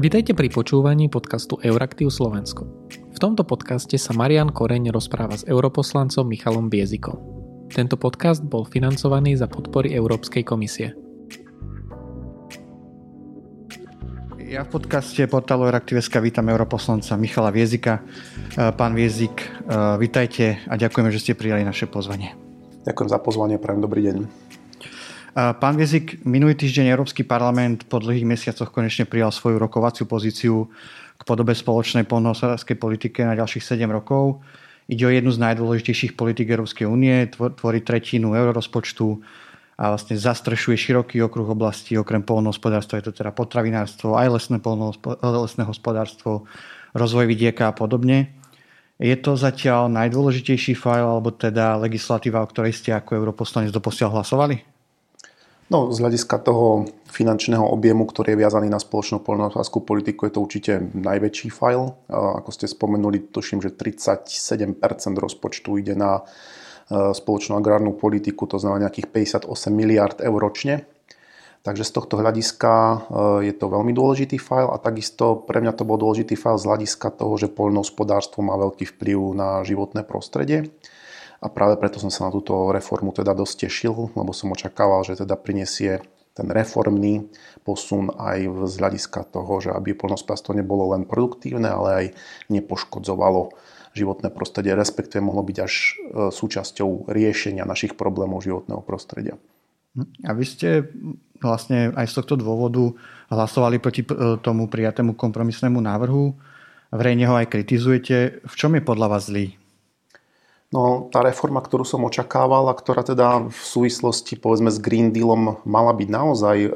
Vítajte pri počúvaní podcastu Euraktiv Slovensko. V tomto podcaste sa Marian Koreň rozpráva s europoslancom Michalom Biezikom. Tento podcast bol financovaný za podpory Európskej komisie. Ja v podcaste portálu Euraktiv.sk vítam europoslanca Michala Viezika. E, pán Viezik, e, vítajte a ďakujeme, že ste prijali naše pozvanie. Ďakujem za pozvanie, prajem dobrý deň. Pán Viezik, minulý týždeň Európsky parlament po dlhých mesiacoch konečne prijal svoju rokovaciu pozíciu k podobe spoločnej polnohospodárskej politike na ďalších 7 rokov. Ide o jednu z najdôležitejších politik Európskej únie, tvorí tretinu eurorozpočtu a vlastne zastrešuje široký okruh oblastí, okrem polnohospodárstva je to teda potravinárstvo, aj lesné, lesné hospodárstvo, rozvoj vidieka a podobne. Je to zatiaľ najdôležitejší file, alebo teda legislatíva, o ktorej ste ako europoslanec doposiaľ hlasovali? No, z hľadiska toho finančného objemu, ktorý je viazaný na spoločnú poľnohospodárskú politiku, je to určite najväčší file. Ako ste spomenuli, tuším, že 37% rozpočtu ide na e, spoločnú agrárnu politiku, to znamená nejakých 58 miliard eur ročne. Takže z tohto hľadiska e, je to veľmi dôležitý file a takisto pre mňa to bol dôležitý file z hľadiska toho, že poľnohospodárstvo má veľký vplyv na životné prostredie a práve preto som sa na túto reformu teda dosť tešil, lebo som očakával, že teda prinesie ten reformný posun aj z hľadiska toho, že aby poľnohospodárstvo nebolo len produktívne, ale aj nepoškodzovalo životné prostredie, respektíve mohlo byť až e, súčasťou riešenia našich problémov životného prostredia. A vy ste vlastne aj z tohto dôvodu hlasovali proti e, tomu prijatému kompromisnému návrhu. Verejne ho aj kritizujete. V čom je podľa vás zlý? No, tá reforma, ktorú som očakával a ktorá teda v súvislosti povedzme s Green Dealom mala byť naozaj e,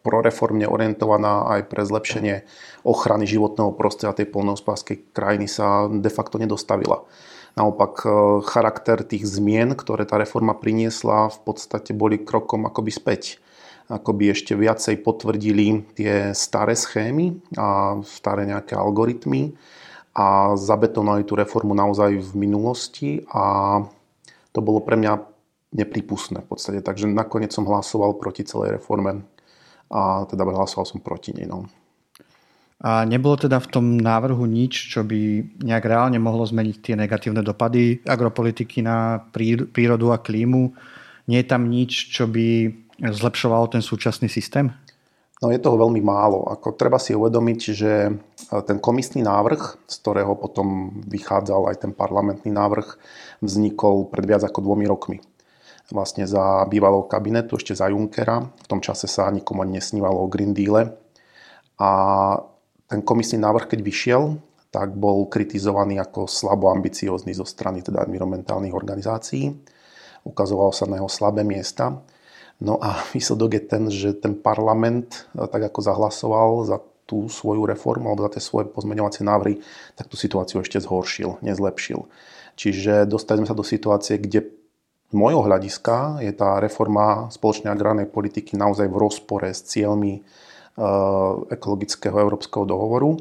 proreformne orientovaná aj pre zlepšenie ochrany životného prostredia tej polnohospodárskej krajiny sa de facto nedostavila. Naopak e, charakter tých zmien, ktoré tá reforma priniesla, v podstate boli krokom akoby späť. Akoby ešte viacej potvrdili tie staré schémy a staré nejaké algoritmy a zabetonovali tú reformu naozaj v minulosti a to bolo pre mňa nepripustné v podstate. Takže nakoniec som hlasoval proti celej reforme a teda hlasoval som proti nej. No. A nebolo teda v tom návrhu nič, čo by nejak reálne mohlo zmeniť tie negatívne dopady agropolitiky na prírodu a klímu? Nie je tam nič, čo by zlepšovalo ten súčasný systém? No je toho veľmi málo. Ako treba si uvedomiť, že e, ten komisný návrh, z ktorého potom vychádzal aj ten parlamentný návrh, vznikol pred viac ako dvomi rokmi. Vlastne za bývalého kabinetu, ešte za Junckera. V tom čase sa nikomu ani nesnívalo o Green Deal. A ten komisný návrh, keď vyšiel, tak bol kritizovaný ako slabo ambiciózny zo strany teda environmentálnych organizácií. Ukazovalo sa na jeho slabé miesta. No a výsledok je ten, že ten parlament, e, tak ako zahlasoval za tú svoju reformu alebo za tie svoje pozmeňovacie návrhy, tak tú situáciu ešte zhoršil, nezlepšil. Čiže dostali sme sa do situácie, kde z môjho hľadiska je tá reforma spoločnej agrárnej politiky naozaj v rozpore s cieľmi e, ekologického európskeho dohovoru.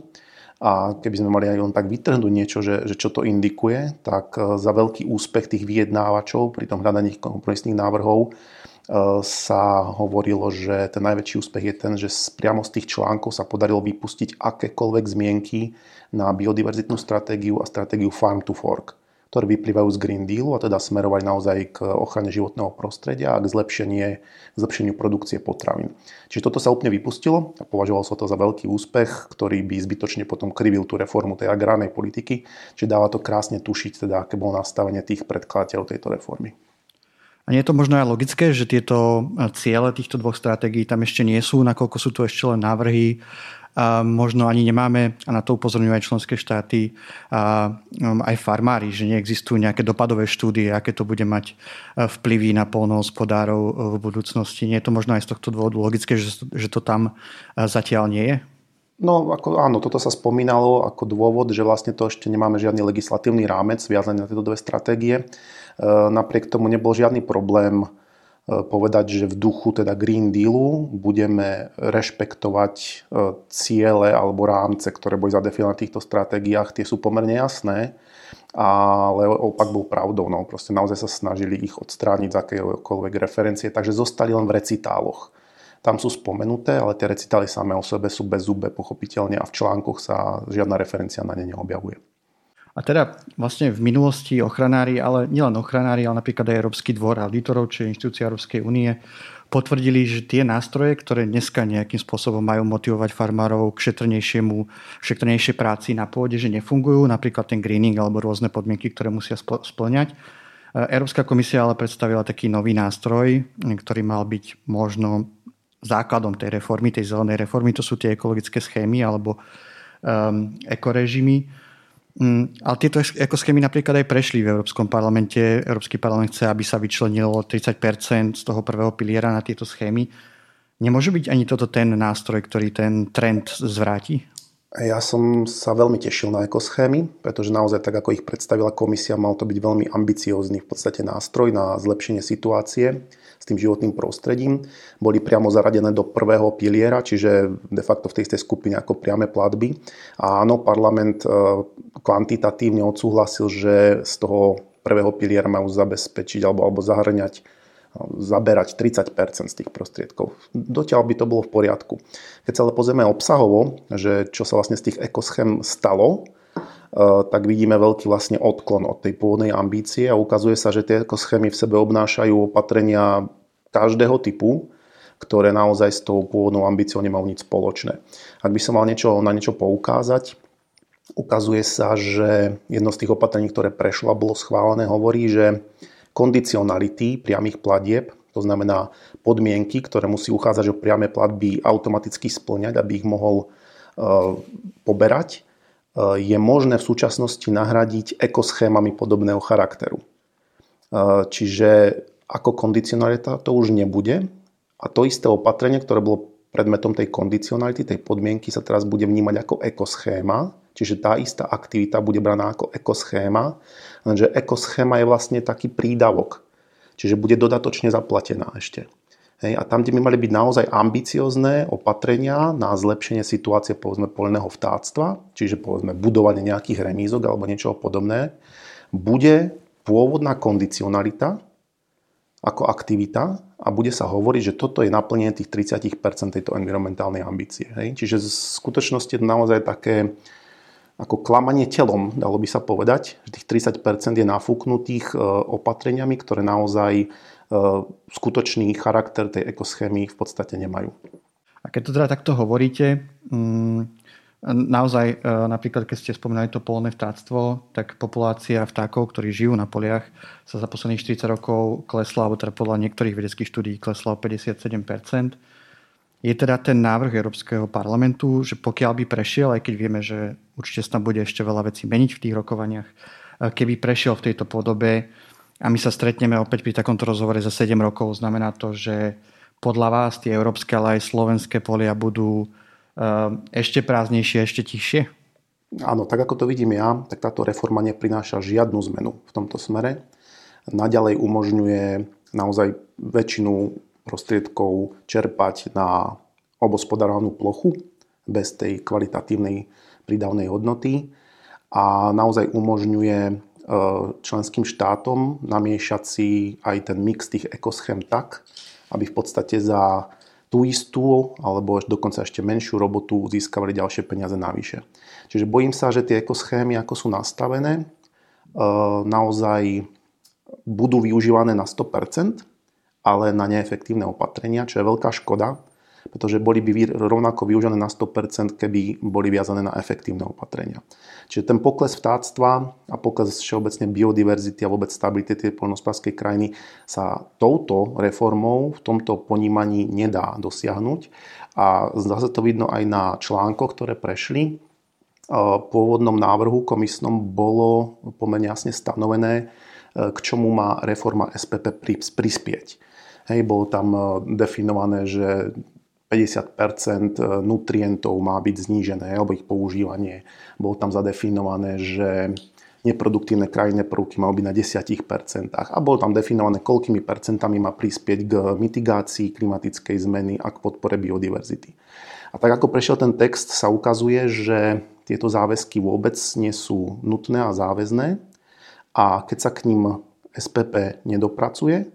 A keby sme mali aj len tak vytrhnúť niečo, že, že čo to indikuje, tak e, za veľký úspech tých vyjednávačov pri tom hľadaní kompromisných návrhov sa hovorilo, že ten najväčší úspech je ten, že priamo z tých článkov sa podarilo vypustiť akékoľvek zmienky na biodiverzitnú stratégiu a stratégiu Farm to Fork, ktoré vyplývajú z Green Dealu a teda smerovať naozaj k ochrane životného prostredia a k zlepšenie, zlepšeniu produkcie potravín. Čiže toto sa úplne vypustilo a považovalo sa to za veľký úspech, ktorý by zbytočne potom krivil tú reformu tej agrárnej politiky, čiže dáva to krásne tušiť, teda, aké bolo nastavenie tých predkladateľov tejto reformy. A nie je to možno aj logické, že tieto ciele týchto dvoch stratégií tam ešte nie sú, nakoľko sú to ešte len návrhy, a možno ani nemáme, a na to upozorňujú aj členské štáty, a um, aj farmári, že neexistujú nejaké dopadové štúdie, aké to bude mať vplyvy na polnohospodárov v budúcnosti. Nie je to možno aj z tohto dôvodu logické, že, že to tam zatiaľ nie je? No ako, áno, toto sa spomínalo ako dôvod, že vlastne to ešte nemáme žiadny legislatívny rámec viazaný na tieto dve stratégie. E, napriek tomu nebol žiadny problém e, povedať, že v duchu teda Green Dealu budeme rešpektovať e, ciele alebo rámce, ktoré boli zadefinované v týchto stratégiách. Tie sú pomerne jasné, ale opak bol pravdou. No, proste naozaj sa snažili ich odstrániť z akéhokoľvek referencie, takže zostali len v recitáloch. tam sú spomenuté, ale tie recitály samé o sebe sú bez zube, pochopiteľne, a v článkoch sa žiadna referencia na ne neobjavuje. A teda vlastne v minulosti ochranári, ale nielen ochranári, ale napríklad aj Európsky dvor auditorov, či inštitúcia Európskej únie, potvrdili, že tie nástroje, ktoré dneska nejakým spôsobom majú motivovať farmárov k šetrnejšiemu, šetrnejšej práci na pôde, že nefungujú, napríklad ten greening alebo rôzne podmienky, ktoré musia splňať. Európska komisia ale predstavila taký nový nástroj, ktorý mal byť možno základom tej reformy, tej zelenej reformy. To sú tie ekologické schémy alebo um, ekorežimy ale tieto ekoschémy napríklad aj prešli v Európskom parlamente. Európsky parlament chce, aby sa vyčlenilo 30% z toho prvého piliera na tieto schémy. Nemôže byť ani toto ten nástroj, ktorý ten trend zvráti? Ja som sa veľmi tešil na ekoschémy, pretože naozaj tak, ako ich predstavila komisia, mal to byť veľmi ambiciózny v podstate nástroj na zlepšenie situácie s tým životným prostredím. Boli priamo zaradené do prvého piliera, čiže de facto v tej istej skupine ako priame platby. A áno, parlament e, kvantitatívne odsúhlasil, že z toho prvého piliera majú zabezpečiť alebo, alebo zahrňať zaberať 30 z tých prostriedkov. Dotiaľ by to bolo v poriadku. Keď sa ale pozrieme obsahovo, že čo sa vlastne z tých ekoschém stalo, tak vidíme veľký vlastne odklon od tej pôvodnej ambície a ukazuje sa, že tie ekoschémy v sebe obnášajú opatrenia každého typu, ktoré naozaj s tou pôvodnou ambíciou nemajú nič spoločné. Ak by som mal niečo, na niečo poukázať, ukazuje sa, že jedno z tých opatrení, ktoré prešlo a bolo schválené, hovorí, že kondicionality priamých platieb, to znamená podmienky, ktoré musí uchádzať o priame platby automaticky splňať, aby ich mohol e, poberať, je možné v súčasnosti nahradiť ekoschémami podobného charakteru. E, čiže ako kondicionalita to už nebude a to isté opatrenie, ktoré bolo predmetom tej kondicionality, tej podmienky sa teraz bude vnímať ako ekoschéma, čiže tá istá aktivita bude braná ako ekoschéma Lenže ekoschéma je vlastne taký prídavok. Čiže bude dodatočne zaplatená ešte. Hej, a tam, kde by mali byť naozaj ambiciozne opatrenia na zlepšenie situácie povedzme polného vtáctva, čiže povedzme budovanie nejakých remízok alebo niečoho podobné, bude pôvodná kondicionalita ako aktivita a bude sa hovoriť, že toto je naplnenie tých 30% tejto environmentálnej ambície. Hej. Čiže v skutočnosti je to naozaj také ako klamanie telom, dalo by sa povedať, že tých 30% je nafúknutých e, opatreniami, ktoré naozaj skutočný charakter tej ekoschémy v podstate nemajú. A keď to teda takto hovoríte, mm, naozaj e, napríklad keď ste spomínali to polné vtáctvo, tak populácia vtákov, ktorí žijú na poliach, sa za posledných 40 rokov klesla, alebo teda podľa niektorých vedeckých štúdí klesla o 57%. Je teda ten návrh Európskeho parlamentu, že pokiaľ by prešiel, aj keď vieme, že určite sa tam bude ešte veľa vecí meniť v tých rokovaniach, keby prešiel v tejto podobe a my sa stretneme opäť pri takomto rozhovore za 7 rokov, znamená to, že podľa vás tie európske, ale aj slovenské polia budú ešte prázdnejšie, ešte tichšie? Áno, tak ako to vidím ja, tak táto reforma neprináša žiadnu zmenu v tomto smere. Naďalej umožňuje naozaj väčšinu prostriedkov čerpať na obospodarovanú plochu bez tej kvalitatívnej prídavnej hodnoty a naozaj umožňuje členským štátom namiešať si aj ten mix tých ekoschém tak, aby v podstate za tú istú alebo dokonca ešte menšiu robotu získavali ďalšie peniaze navyše. Čiže bojím sa, že tie ekoschémy, ako sú nastavené, e, naozaj budú využívané na 100%, ale na neefektívne opatrenia, čo je veľká škoda, pretože boli by rovnako využené na 100%, keby boli viazané na efektívne opatrenia. Čiže ten pokles vtáctva a pokles všeobecne biodiverzity a vôbec stability tej poľnohospodárskej krajiny sa touto reformou v tomto ponímaní nedá dosiahnuť. A zase to vidno aj na článkoch, ktoré prešli. V pôvodnom návrhu komisnom bolo pomerne jasne stanovené, k čomu má reforma SPP prispieť. Hej, bolo tam e, definované, že 50% nutrientov má byť znížené, alebo ich používanie. Bolo tam zadefinované, že neproduktívne krajinné prvky majú byť na 10 a bolo tam definované, koľkými percentami má prispieť k mitigácii klimatickej zmeny a k podpore biodiverzity. A tak ako prešiel ten text, sa ukazuje, že tieto záväzky vôbec nie sú nutné a záväzné a keď sa k ním SPP nedopracuje,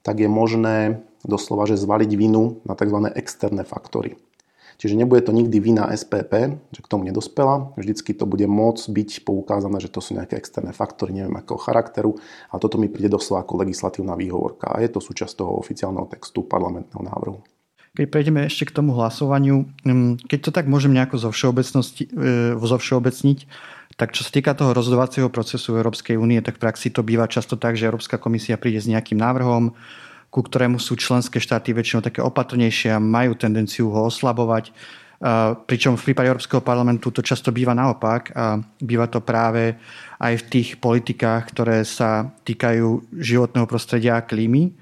tak je možné doslova, že zvaliť vinu na tzv. externé faktory. Čiže nebude to nikdy vina SPP, že k tomu nedospela. Vždycky to bude môcť byť poukázané, že to sú nejaké externé faktory, neviem akého charakteru. A toto mi príde doslova ako legislatívna výhovorka. A je to súčasť toho oficiálneho textu parlamentného návrhu. Keď prejdeme ešte k tomu hlasovaniu, mm, keď to tak môžem nejako zo, e, zo všeobecniť, tak čo sa týka toho rozhodovacieho procesu Európskej únie, tak v praxi to býva často tak, že Európska komisia príde s nejakým návrhom, ku ktorému sú členské štáty väčšinou také opatrnejšie a majú tendenciu ho oslabovať. Pričom v prípade Európskeho parlamentu to často býva naopak a býva to práve aj v tých politikách, ktoré sa týkajú životného prostredia a klímy.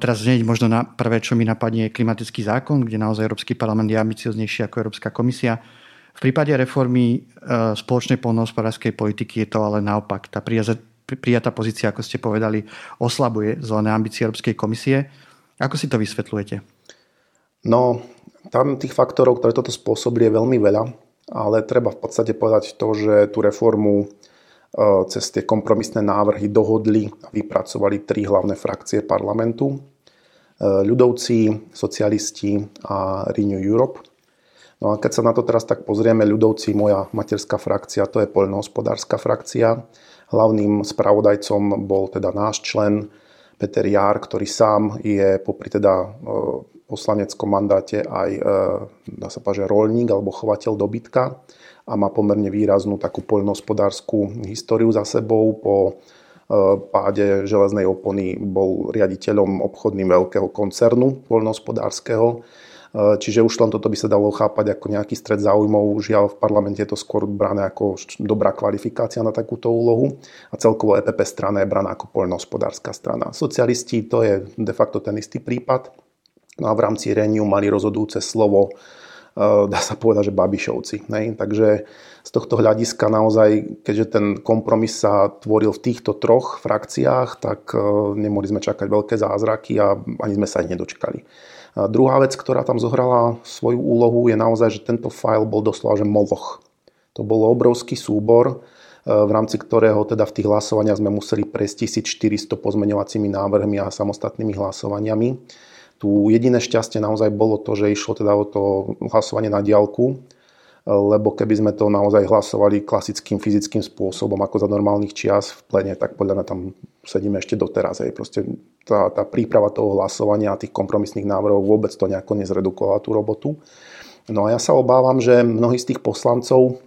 Teraz znieť možno na prvé, čo mi napadne, je klimatický zákon, kde naozaj Európsky parlament je ambicioznejší ako Európska komisia. V prípade reformy spoločnej polnohospodárskej politiky je to ale naopak. Tá prijatá pozícia, ako ste povedali, oslabuje zelené ambície Európskej komisie. Ako si to vysvetľujete? No, tam tých faktorov, ktoré toto spôsobili, je veľmi veľa, ale treba v podstate povedať to, že tú reformu e, cez tie kompromisné návrhy dohodli a vypracovali tri hlavné frakcie parlamentu. E, ľudovci, socialisti a Renew Europe. No a keď sa na to teraz tak pozrieme, ľudovci, moja materská frakcia, to je poľnohospodárska frakcia. Hlavným spravodajcom bol teda náš člen Peter Jár, ktorý sám je popri teda e, poslaneckom mandáte aj, e, dá sa povedať, rolník alebo chovateľ dobytka a má pomerne výraznú takú poľnohospodárskú históriu za sebou. Po e, páde železnej opony bol riaditeľom obchodným veľkého koncernu poľnohospodárskeho čiže už len toto by sa dalo chápať ako nejaký stred záujmov. Žiaľ, v parlamente je to skôr brané ako dobrá kvalifikácia na takúto úlohu a celkovo EPP strana je braná ako poľnohospodárska strana. Socialisti to je de facto ten istý prípad. No a v rámci Reniu mali rozhodujúce slovo e, dá sa povedať, že Babišovci. Ne? Takže z tohto hľadiska naozaj, keďže ten kompromis sa tvoril v týchto troch frakciách, tak e, nemohli sme čakať veľké zázraky a ani sme sa ich nedočkali. Druhá vec, ktorá tam zohrala svoju úlohu, je naozaj, že tento file bol doslova že moloch. To bol obrovský súbor, e, v rámci ktorého teda v tých hlasovaniach sme museli prejsť 1400 pozmeňovacími návrhmi a samostatnými hlasovaniami. Tu jediné šťastie naozaj bolo to, že išlo teda o to hlasovanie na diálku, lebo keby sme to naozaj hlasovali klasickým fyzickým spôsobom, ako za normálnych čias v plene, tak podľa mňa tam sedíme ešte doteraz. Hej. Proste tá, tá príprava toho hlasovania a tých kompromisných návrhov vôbec to nejako nezredukovala tú robotu. No a ja sa obávam, že mnohí z tých poslancov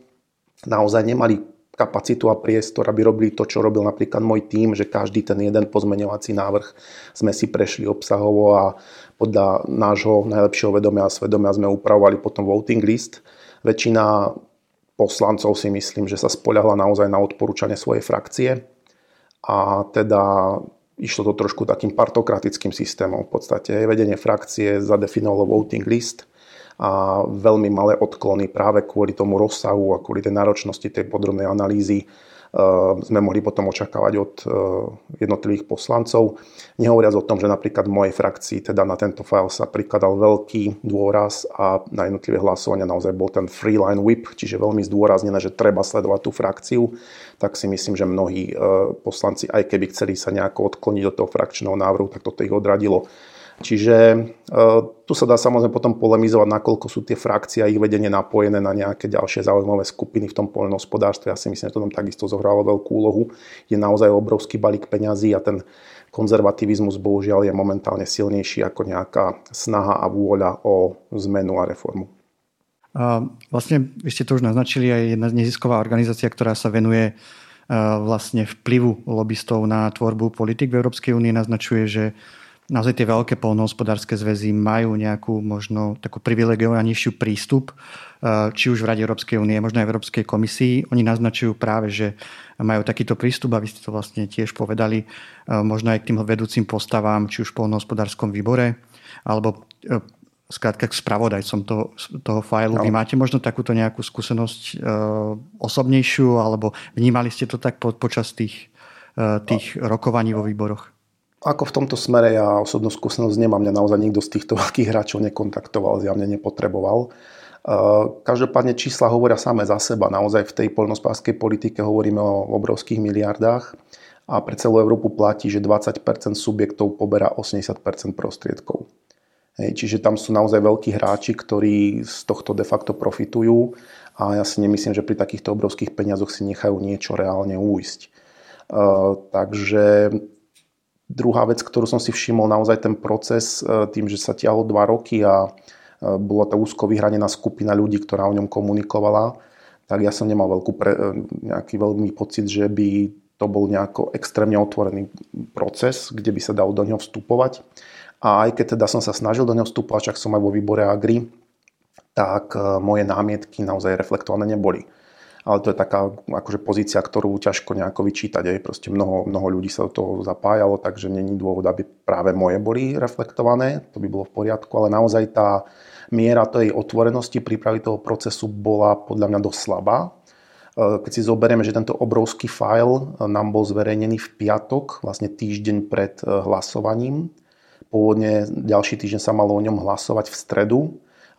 naozaj nemali kapacitu a priestor, aby robili to, čo robil napríklad môj tým, že každý ten jeden pozmeňovací návrh sme si prešli obsahovo a podľa nášho najlepšieho vedomia a svedomia sme upravovali potom voting list Väčšina poslancov si myslím, že sa spoľahla naozaj na odporúčanie svojej frakcie a teda išlo to trošku takým partokratickým systémom. V podstate vedenie frakcie zadefinovalo voting list a veľmi malé odklony práve kvôli tomu rozsahu a kvôli tej náročnosti tej podrobnej analýzy sme mohli potom očakávať od eh, jednotlivých poslancov. Nehovoriac o tom, že napríklad v mojej frakcii teda na tento file sa prikladal veľký dôraz a na jednotlivé hlasovania naozaj bol ten free line whip, čiže veľmi zdôraznené, že treba sledovať tú frakciu, tak si myslím, že mnohí eh, poslanci, aj keby chceli sa nejako odkloniť do toho frakčného návrhu, tak toto ich odradilo. Čiže e, tu sa dá samozrejme potom polemizovať, nakoľko sú tie frakcie a ich vedenie napojené na nejaké ďalšie zaujímavé skupiny v tom poľnohospodárstve. Ja si myslím, že to tam takisto zohralo veľkú úlohu. Je naozaj obrovský balík peňazí a ten konzervativizmus bohužiaľ je momentálne silnejší ako nejaká snaha a vôľa o zmenu a reformu. A vlastne, vy ste to už naznačili, aj jedna nezisková organizácia, ktorá sa venuje vlastne vplyvu lobbystov na tvorbu politik v Európskej únii, naznačuje, že naozaj tie veľké polnohospodárske zväzy majú nejakú možno takú privilegovanejšiu prístup, eh, či už v Rade Európskej únie, možno aj v Európskej komisii. Oni naznačujú práve, že majú takýto prístup a vy ste to vlastne tiež povedali, eh, možno aj k tým vedúcim postavám, či už v polnohospodárskom výbore, alebo eh, skrátka k spravodajcom toho, toho fajlu. No. Vy máte možno takúto nejakú skúsenosť osobnejšiu, alebo vnímali ste to tak po, počas tých, tých rokovaní vo výboroch? Ako v tomto smere ja osobnú skúsenosť nemám, mňa naozaj nikto z týchto veľkých hráčov nekontaktoval, zjavne nepotreboval. E, každopádne čísla hovoria samé za seba. Naozaj v tej poľnospárskej politike hovoríme o obrovských miliardách a pre celú Európu platí, že 20% subjektov poberá 80% prostriedkov. Hej, čiže tam sú naozaj veľkí hráči, ktorí z tohto de facto profitujú a ja si nemyslím, že pri takýchto obrovských peniazoch si nechajú niečo reálne újsť. Uh, takže druhá vec, ktorú som si všimol, naozaj ten proces uh, tým, že sa ťahol dva roky a uh, bola to úzko vyhranená skupina ľudí, ktorá o ňom komunikovala, tak ja som nemal veľkú pre, nejaký veľmi pocit, že by to bol nejako extrémne otvorený proces, kde by sa dalo do ňoho vstupovať. A aj keď teda som sa snažil do neho vstúpať, však som aj vo výbore Agri, tak e, moje námietky naozaj reflektované neboli. Ale to je taká akože pozícia, ktorú ťažko nejako vyčítať. Aj. Proste mnoho, mnoho ľudí sa do toho zapájalo, takže není dôvod, aby práve moje boli reflektované. To by bolo v poriadku, ale naozaj tá miera tej otvorenosti prípravy toho procesu bola podľa mňa dosť slabá. E, keď si zoberieme, že tento obrovský file nám bol zverejnený v piatok, vlastne týždeň pred e, hlasovaním, Pôvodne ďalší týždeň sa malo o ňom hlasovať v stredu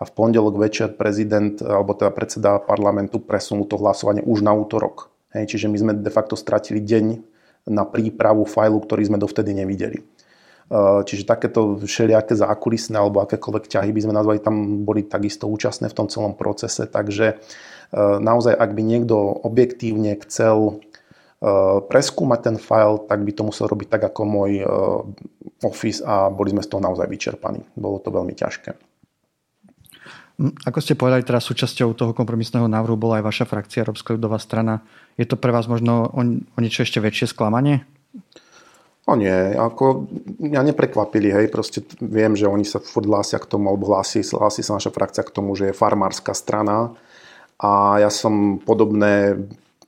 a v pondelok večer prezident alebo teda predseda parlamentu presunul to hlasovanie už na útorok. Hej, čiže my sme de facto stratili deň na prípravu fajlu, ktorý sme dovtedy nevideli. E, čiže takéto všelijaké zákulisné alebo akékoľvek ťahy by sme nazvali, tam boli takisto účastné v tom celom procese. Takže e, naozaj, ak by niekto objektívne chcel Eh, preskúmať ten file, tak by to musel robiť tak ako môj Office a boli sme z toho naozaj vyčerpaní. Bolo to veľmi ťažké. Ako ste povedali, teraz súčasťou toho kompromisného návrhu bola aj vaša frakcia Európska ľudová strana. Je to pre vás možno o, o niečo ešte väčšie sklamanie? O nie, ako mňa neprekvapili, hej, proste viem, že oni sa furt hlásia k tomu, alebo hlási, hlási sa naša frakcia k tomu, že je farmárska strana a ja som podobné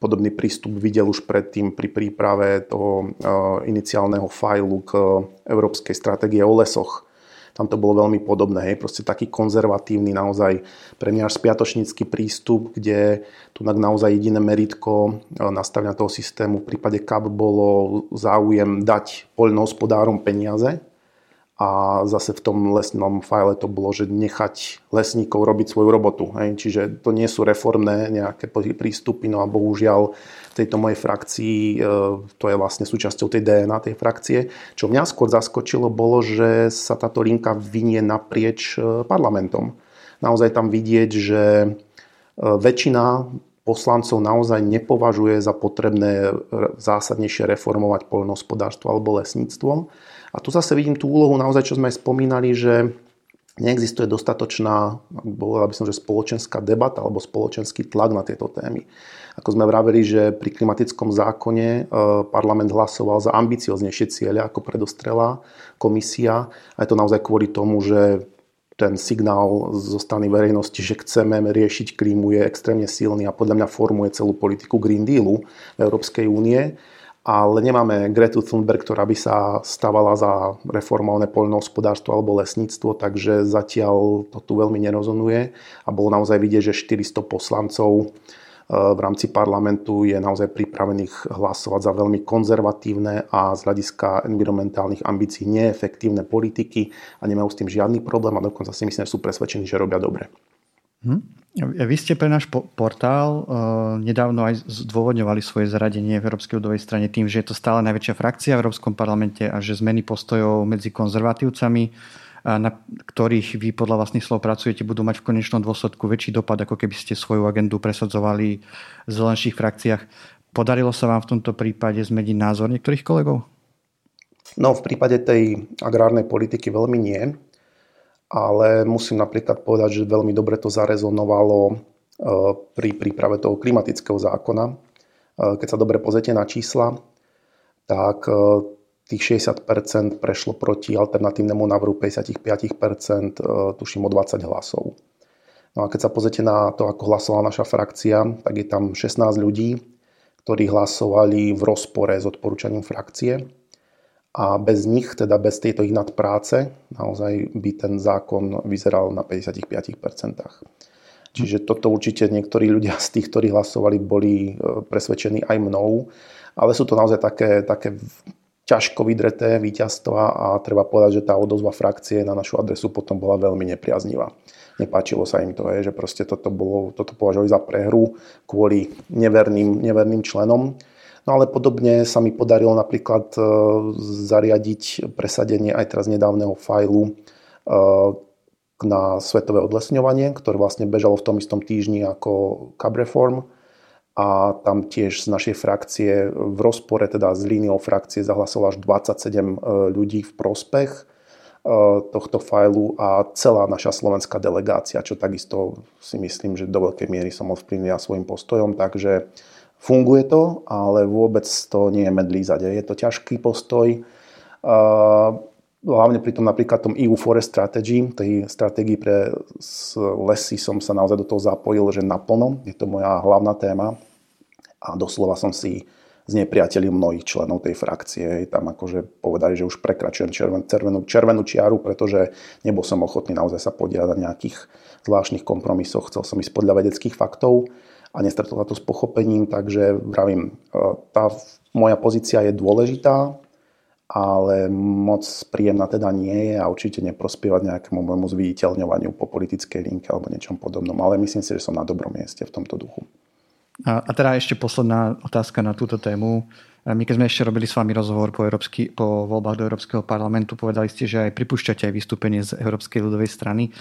Podobný prístup videl už predtým pri príprave toho eh, iniciálneho fajlu k Európskej stratégie o lesoch. Tam to bolo veľmi podobné, hej, proste taký konzervatívny, naozaj pre mňa až spiatočnícky prístup, kde tu naozaj jediné meritko eh, nastavenia toho systému v prípade CAP bolo záujem dať poľnohospodárom peniaze, a zase v tom lesnom file to bolo, že nechať lesníkov robiť svoju robotu. Hej. Čiže to nie sú reformné nejaké prístupy, no a bohužiaľ v tejto mojej frakcii e, to je vlastne súčasťou tej DNA tej frakcie. Čo mňa skôr zaskočilo bolo, že sa táto linka vynie naprieč e, parlamentom. Naozaj tam vidieť, že e, väčšina poslancov naozaj nepovažuje za potrebné zásadnejšie reformovať poľnohospodárstvo alebo lesníctvo a tu zase vidím tú úlohu naozaj, čo sme aj spomínali, že neexistuje dostatočná, bola by som, že spoločenská debata alebo spoločenský tlak na tieto témy. Ako sme vraveli, že pri klimatickom zákone e, parlament hlasoval za ambicioznejšie ciele, ako predostrela komisia. A je to naozaj kvôli tomu, že ten signál zo strany verejnosti, že chceme riešiť klímu, je extrémne silný a podľa mňa formuje celú politiku Green Dealu Európskej únie ale nemáme Gretu Thunberg, ktorá by sa stávala za reformované poľnohospodárstvo alebo lesníctvo, takže zatiaľ to tu veľmi nerozonuje a bolo naozaj vidieť, že 400 poslancov e, v rámci parlamentu je naozaj pripravených hlasovať za veľmi konzervatívne a z hľadiska environmentálnych ambícií neefektívne politiky a nemajú s tým žiadny problém a dokonca si myslím, že sú presvedčení, že robia dobre. Hm? Vy ste pre náš portál uh, nedávno aj zdôvodňovali svoje zaradenie v Európskej ľudovej strane tým, že je to stále najväčšia frakcia v Európskom parlamente a že zmeny postojov medzi konzervatívcami, na ktorých vy podľa vlastných slov pracujete, budú mať v konečnom dôsledku väčší dopad, ako keby ste svoju agendu presadzovali v zelenších frakciách. Podarilo sa vám v tomto prípade zmeniť názor niektorých kolegov? No, v prípade tej agrárnej politiky veľmi nie ale musím napríklad povedať, že veľmi dobre to zarezonovalo e, pri príprave toho klimatického zákona. E, keď sa dobre pozrite na čísla, tak e, tých 60% prešlo proti alternatívnemu návrhu 55%, tuším o 20 hlasov. No a keď sa pozrite na to, ako hlasovala naša frakcia, tak je tam 16 ľudí, ktorí hlasovali v rozpore s odporúčaním frakcie a bez nich, teda bez tejto ich nadpráce, naozaj by ten zákon vyzeral na 55%. Čiže toto určite niektorí ľudia z tých, ktorí hlasovali, boli e, presvedčení aj mnou, ale sú to naozaj také, také ťažko vydreté víťazstva a treba povedať, že tá odozva frakcie na našu adresu potom bola veľmi nepriaznivá. Nepáčilo sa im to, že proste toto, bolo, toto považovali za prehru kvôli neverným, neverným členom No ale podobne sa mi podarilo napríklad zariadiť presadenie aj teraz nedávneho fajlu na svetové odlesňovanie, ktoré vlastne bežalo v tom istom týždni ako Cab Reform a tam tiež z našej frakcie v rozpore teda s líniou frakcie zahlasilo až 27 e, ľudí v prospech e, tohto fajlu a celá naša slovenská delegácia, čo takisto si myslím, že do veľkej miery som ovplyvnil svojim postojom, takže funguje to, ale vôbec to nie je medlý zade. Je to ťažký postoj, hlavne pri tom napríklad tom EU Forest Strategy, tej stratégii pre lesy som sa naozaj do toho zapojil, že naplno, je to moja hlavná téma. A doslova som si z nepriateľi mnohých členov tej frakcie. Tam akože povedali, že už prekračujem červen, červenú, červenú čiaru, pretože nebol som ochotný naozaj sa podielať na nejakých zvláštnych kompromisoch, chcel som ísť podľa vedeckých faktov a nestretol to s pochopením, takže vravím, e, tá moja pozícia je dôležitá, ale moc príjemná teda nie je a určite neprospievať nejakému môjmu zviditeľňovaniu po politickej linke alebo niečom podobnom, ale myslím si, že som na dobrom mieste v tomto duchu. A, a teda ešte posledná otázka na túto tému. My keď sme ešte robili s vami rozhovor po, európsky, po voľbách do Európskeho parlamentu, povedali ste, že aj pripúšťate aj vystúpenie z Európskej ľudovej strany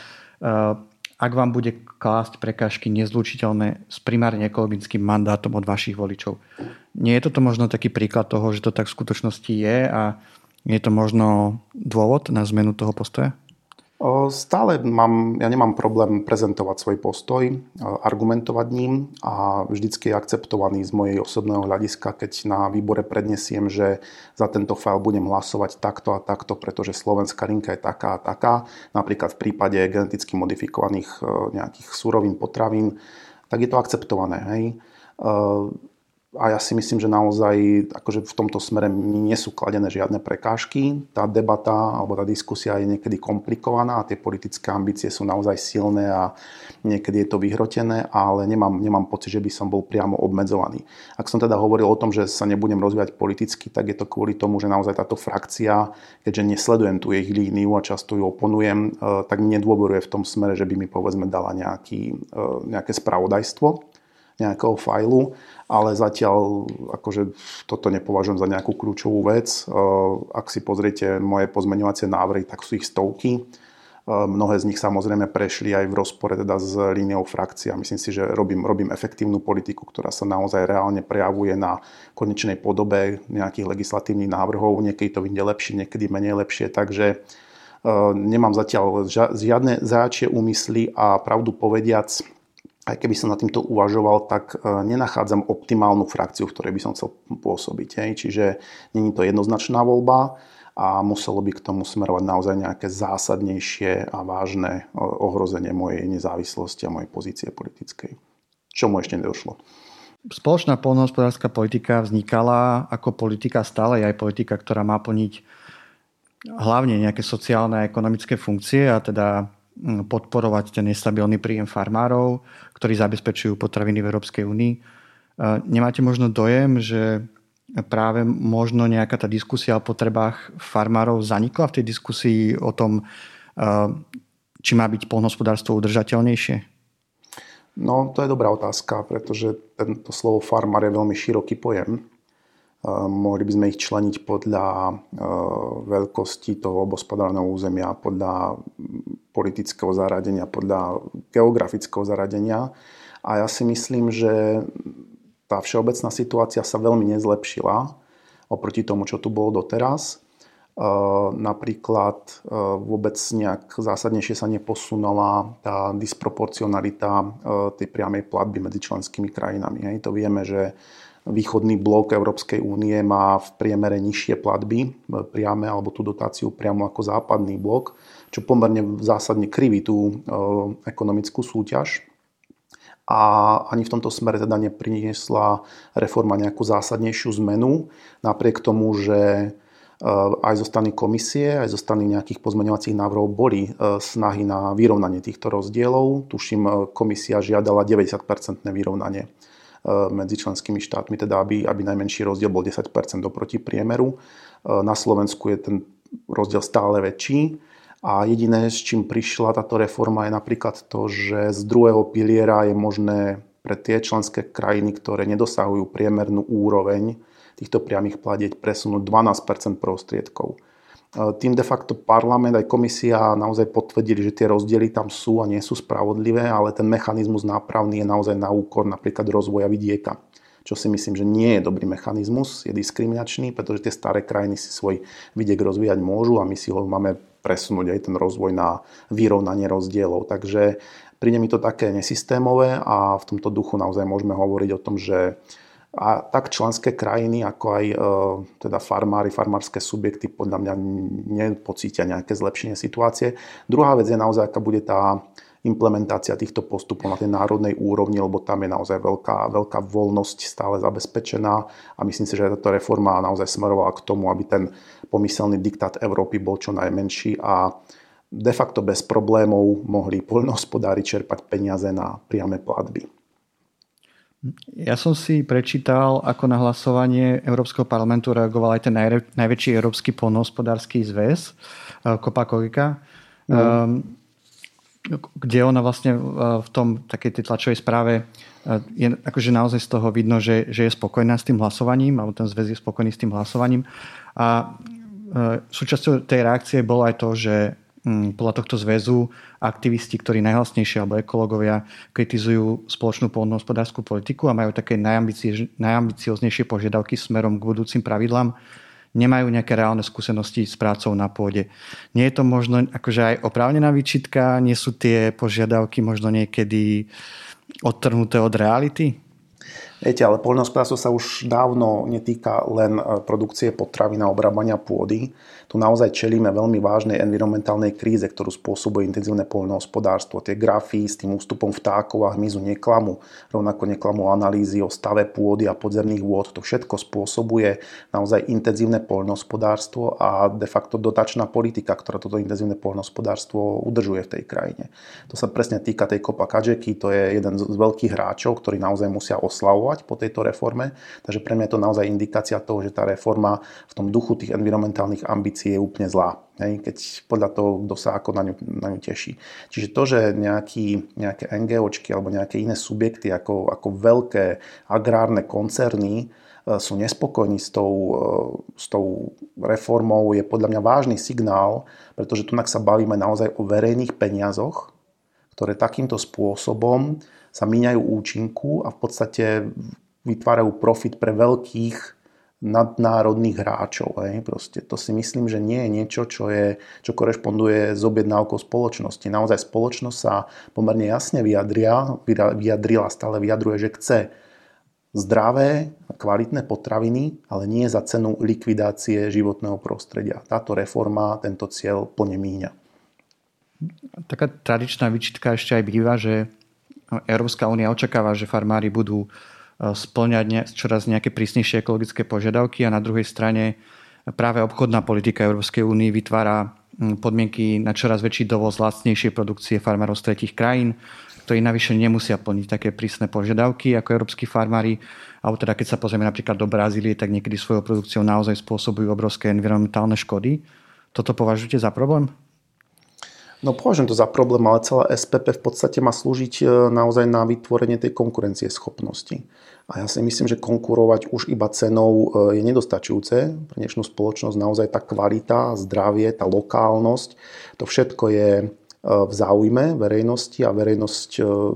ak vám bude klásť prekážky nezlučiteľné s primárne ekologickým mandátom od vašich voličov. Nie je toto možno taký príklad toho, že to tak v skutočnosti je a je to možno dôvod na zmenu toho postoja? Stále mám, ja nemám problém prezentovať svoj postoj, argumentovať ním a vždycky je akceptovaný z mojej osobného hľadiska, keď na výbore prednesiem, že za tento file budem hlasovať takto a takto, pretože slovenská linka je taká a taká. Napríklad v prípade geneticky modifikovaných nejakých surovín, potravín, tak je to akceptované. Hej? A ja si myslím, že naozaj akože v tomto smere nie sú kladené žiadne prekážky. Tá debata alebo tá diskusia je niekedy komplikovaná a tie politické ambície sú naozaj silné a niekedy je to vyhrotené, ale nemám, nemám pocit, že by som bol priamo obmedzovaný. Ak som teda hovoril o tom, že sa nebudem rozvíjať politicky, tak je to kvôli tomu, že naozaj táto frakcia, keďže nesledujem tú ich líniu a často ju oponujem, eh, tak mi nedôveruje v tom smere, že by mi povedzme dala nejaký, eh, nejaké spravodajstvo nejakého fajlu, ale zatiaľ akože toto nepovažujem za nejakú kľúčovú vec. E, ak si pozriete moje pozmeňovacie návrhy, tak sú ich stovky. E, mnohé z nich samozrejme prešli aj v rozpore teda s líniou frakcie a myslím si, že robím, robím efektívnu politiku, ktorá sa naozaj reálne prejavuje na konečnej podobe nejakých legislatívnych návrhov. Niekedy to vyjde lepšie, niekedy menej lepšie, takže e, nemám zatiaľ žiadne záčie úmysly a pravdu povediac, aj keby som na týmto uvažoval, tak e, nenachádzam optimálnu frakciu, v ktorej by som chcel pôsobiť. Hej. Čiže není to jednoznačná voľba a muselo by k tomu smerovať naozaj nejaké zásadnejšie a vážne e, ohrozenie mojej nezávislosti a mojej pozície politickej. Čomu ešte nedošlo. Spoločná polnohospodárska politika vznikala ako politika stále aj politika, ktorá má plniť hlavne nejaké sociálne a ekonomické funkcie a teda podporovať ten nestabilný príjem farmárov, ktorí zabezpečujú potraviny v Európskej únii. Nemáte možno dojem, že práve možno nejaká tá diskusia o potrebách farmárov zanikla v tej diskusii o tom, či má byť polnohospodárstvo udržateľnejšie? No, to je dobrá otázka, pretože tento slovo farmár je veľmi široký pojem. Mohli by sme ich členiť podľa veľkosti toho obospodárneho územia, podľa politického zaradenia, podľa geografického zaradenia. A ja si myslím, že tá všeobecná situácia sa veľmi nezlepšila oproti tomu, čo tu bolo doteraz. Napríklad vôbec nejak zásadnejšie sa neposunula tá disproporcionalita tej priamej platby medzi členskými krajinami. Hej, to vieme, že východný blok Európskej únie má v priemere nižšie platby e, priame alebo tú dotáciu priamo ako západný blok, čo pomerne zásadne kriví tú e, ekonomickú súťaž. A ani v tomto smere teda nepriniesla reforma nejakú zásadnejšiu zmenu, napriek tomu, že e, aj zo strany komisie, aj zo strany nejakých pozmeňovacích návrhov boli snahy na vyrovnanie týchto rozdielov. Tuším, komisia žiadala 90-percentné vyrovnanie medzi členskými štátmi, teda aby, aby najmenší rozdiel bol 10% oproti priemeru. Eh, na Slovensku je ten rozdiel stále väčší. A jediné, s čím prišla táto reforma, je napríklad to, že z druhého piliera je možné pre tie členské krajiny, ktoré nedosahujú priemernú úroveň týchto priamých pladieť presunúť 12% prostriedkov. Tým de facto parlament aj komisia naozaj potvrdili, že tie rozdiely tam sú a nie sú spravodlivé, ale ten mechanizmus nápravný je naozaj na úkor napríklad rozvoja vidieka čo si myslím, že nie je dobrý mechanizmus, je diskriminačný, pretože tie staré krajiny si svoj vidiek rozvíjať môžu a my si ho máme presunúť aj ten rozvoj na vyrovnanie rozdielov. Takže príde mi to také nesystémové a v tomto duchu naozaj môžeme hovoriť o tom, že a tak členské krajiny, ako aj e, teda farmári, farmárske subjekty podľa mňa nepocítia nejaké zlepšenie situácie. Druhá vec je naozaj, aká bude tá implementácia týchto postupov na tej národnej úrovni, lebo tam je naozaj veľká, veľká voľnosť stále zabezpečená a myslím si, že táto reforma naozaj smerovala k tomu, aby ten pomyselný diktát Európy bol čo najmenší a de facto bez problémov mohli poľnohospodári čerpať peniaze na priame platby. Ja som si prečítal, ako na hlasovanie Európskeho parlamentu reagoval aj ten najväčší Európsky polnohospodársky zväz, eh, Kopa Kogika. Um, kde ona vlastne e, v tom takej tej tlačovej správe e, je akože naozaj z toho vidno, že, že je spokojná s tým hlasovaním, alebo ten zväz je spokojný s tým hlasovaním. A súčasťou tej reakcie bolo aj to, že mm, podľa tohto zväzu aktivisti, ktorí najhlasnejšie alebo ekológovia kritizujú spoločnú poľnohospodárskú politiku a majú také najambicioznejšie požiadavky smerom k budúcim pravidlám, nemajú nejaké reálne skúsenosti s prácou na pôde. Nie je to možno akože aj oprávnená výčitka, nie sú tie požiadavky možno niekedy odtrhnuté od reality? Viete, ale poľnohospodárstvo sa už dávno netýka len e, produkcie potravy na obrábania pôdy. Tu naozaj čelíme veľmi vážnej environmentálnej kríze, ktorú spôsobuje intenzívne poľnohospodárstvo. Tie grafy s tým ústupom vtákov a hmyzu neklamu, rovnako neklamu analýzy o stave pôdy a podzemných vôd. To všetko spôsobuje naozaj intenzívne poľnohospodárstvo a de facto dotačná politika, ktorá toto intenzívne poľnohospodárstvo udržuje v tej krajine. To sa presne týka tej Kopa Kadžeky, to je jeden z veľkých hráčov, ktorí naozaj musia oslavovať po tejto reforme. Takže pre mňa je to naozaj indikácia toho, že tá reforma v tom duchu tých environmentálnych ambícií je úplne zlá. Hej, keď podľa toho, kto sa ako na ňu, na ňu teší. Čiže to, že nejaký, nejaké NGOčky alebo nejaké iné subjekty ako, ako veľké agrárne koncerny e, sú nespokojní s tou, e, s tou reformou, je podľa mňa vážny signál, pretože tu sa bavíme naozaj o verejných peniazoch, ktoré takýmto spôsobom sa míňajú účinku a v podstate vytvárajú profit pre veľkých nadnárodných hráčov. Hej. Proste to si myslím, že nie je niečo, čo, je, čo korešponduje s objednávkou spoločnosti. Naozaj spoločnosť sa pomerne jasne vyjadria, vyjadrila, stále vyjadruje, že chce zdravé, kvalitné potraviny, ale nie za cenu likvidácie životného prostredia. Táto reforma tento cieľ plne míňa. Taká tradičná vyčitka ešte aj býva, že Európska únia očakáva, že farmári budú e, splňať čoraz nejaké prísnejšie ekologické požiadavky a na druhej strane práve obchodná politika Európskej únie vytvára podmienky na čoraz väčší dovoz lacnejšej produkcie farmárov z tretich krajín, ktorí navyše nemusia plniť také prísne požiadavky ako európsky farmári. Alebo teda keď sa pozrieme napríklad do Brazílie, tak niekedy svojou produkciou naozaj spôsobujú obrovské environmentálne škody. Toto považujete za problém? No považujem to za problém, ale celá SPP v podstate má slúžiť e, naozaj na vytvorenie tej konkurencie schopnosti. A ja si myslím, že konkurovať už iba cenou e, je nedostačujúce pre dnešnú spoločnosť. Naozaj tá kvalita, zdravie, tá lokálnosť, to všetko je e, v záujme verejnosti a verejnosť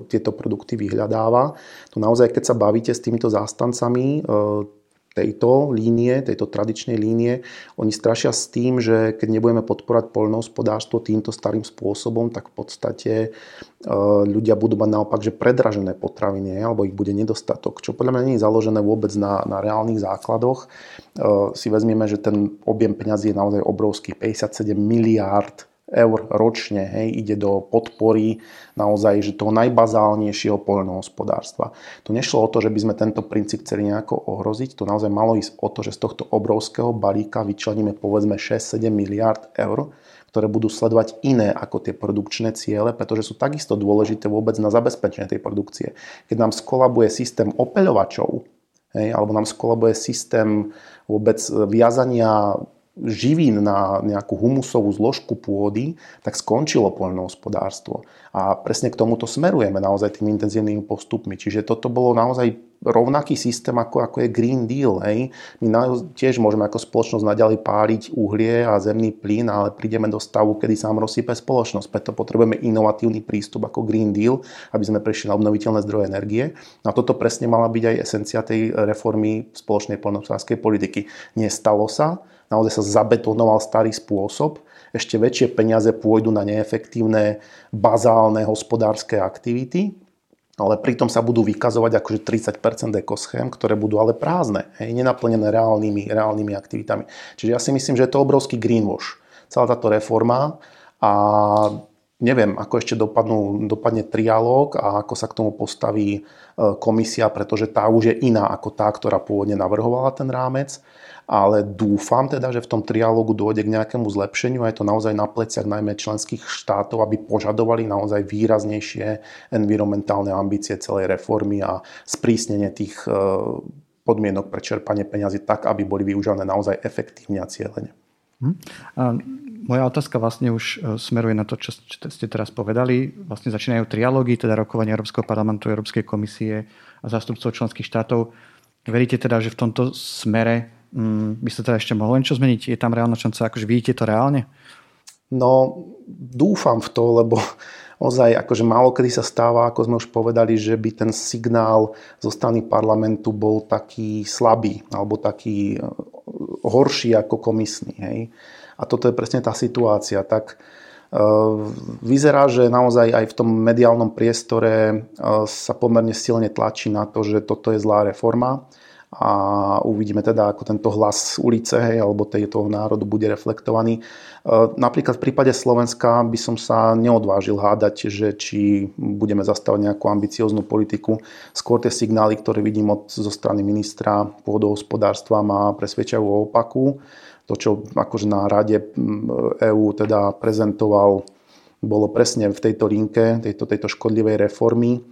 tieto produkty vyhľadáva. Tu naozaj, keď sa bavíte s týmito zástancami tejto línie, tejto tradičnej línie. Oni strašia s tým, že keď nebudeme podporať poľnohospodárstvo týmto starým spôsobom, tak v podstate e, ľudia budú mať naopak, že predražené potraviny, alebo ich bude nedostatok, čo podľa mňa nie je založené vôbec na, na reálnych základoch. E, si vezmeme, že ten objem peňazí je naozaj obrovský, 57 miliárd eur ročne hej, ide do podpory naozaj že toho najbazálnejšieho poľnohospodárstva. Tu nešlo o to, že by sme tento princíp chceli nejako ohroziť, tu naozaj malo ísť o to, že z tohto obrovského balíka vyčleníme povedzme 6-7 miliard eur, ktoré budú sledovať iné ako tie produkčné ciele, pretože sú takisto dôležité vôbec na zabezpečenie tej produkcie. Keď nám skolabuje systém opeľovačov, hej, alebo nám skolabuje systém vôbec viazania živín na nejakú humusovú zložku pôdy, tak skončilo poľnohospodárstvo. A presne k tomuto smerujeme naozaj tým intenzívnymi postupmi. Čiže toto bolo naozaj rovnaký systém, ako, ako je Green Deal. Hej. My na, tiež môžeme ako spoločnosť naďalej páliť uhlie a zemný plyn, ale prídeme do stavu, kedy sa nám rozsype spoločnosť. Preto potrebujeme inovatívny prístup ako Green Deal, aby sme prešli na obnoviteľné zdroje energie. A toto presne mala byť aj esencia tej reformy spoločnej poľnohospodárskej politiky. Nestalo sa, naozaj sa zabetonoval starý spôsob, ešte väčšie peniaze pôjdu na neefektívne bazálne hospodárske aktivity, ale pritom sa budú vykazovať akože 30% ekoschém, ktoré budú ale prázdne, hej, nenaplnené reálnymi, reálnymi aktivitami. Čiže ja si myslím, že je to obrovský greenwash. Celá táto reforma a neviem, ako ešte dopadnú, dopadne trialóg a ako sa k tomu postaví e, komisia, pretože tá už je iná ako tá, ktorá pôvodne navrhovala ten rámec ale dúfam teda, že v tom trialógu dôjde k nejakému zlepšeniu a je to naozaj na pleciach najmä členských štátov, aby požadovali naozaj výraznejšie environmentálne ambície celej reformy a sprísnenie tých e, podmienok pre čerpanie peňazí tak, aby boli využívané naozaj efektívne a cieľene. Hm. Moja otázka vlastne už e, smeruje na to, čo ste teraz povedali. Vlastne začínajú trialógy, teda rokovania Európskeho parlamentu, Európskej komisie a zástupcov členských štátov. Veríte teda, že v tomto smere Mm, by sa teda ešte mohlo niečo zmeniť? Je tam reálna šanca, akože vidíte to reálne? No, dúfam v to, lebo ozaj akože málo kedy sa stáva, ako sme už povedali, že by ten signál zo strany parlamentu bol taký slabý alebo taký e, horší ako komisný. Hej? A toto je presne tá situácia. Tak uh, vyzerá, že naozaj aj v tom mediálnom priestore uh, sa pomerne silne tlačí na to, že toto je zlá reforma a uvidíme teda, ako tento hlas ulice hej, alebo tejto národu bude reflektovaný. E, napríklad v prípade Slovenska by som sa neodvážil hádať, že či budeme zastavať nejakú ambicióznu politiku. Skôr tie signály, ktoré vidím od, zo strany ministra pôdohospodárstva ma presvedčajú o opaku. To, čo akože na rade EÚ teda prezentoval, bolo presne v tejto linke, tejto, tejto škodlivej reformy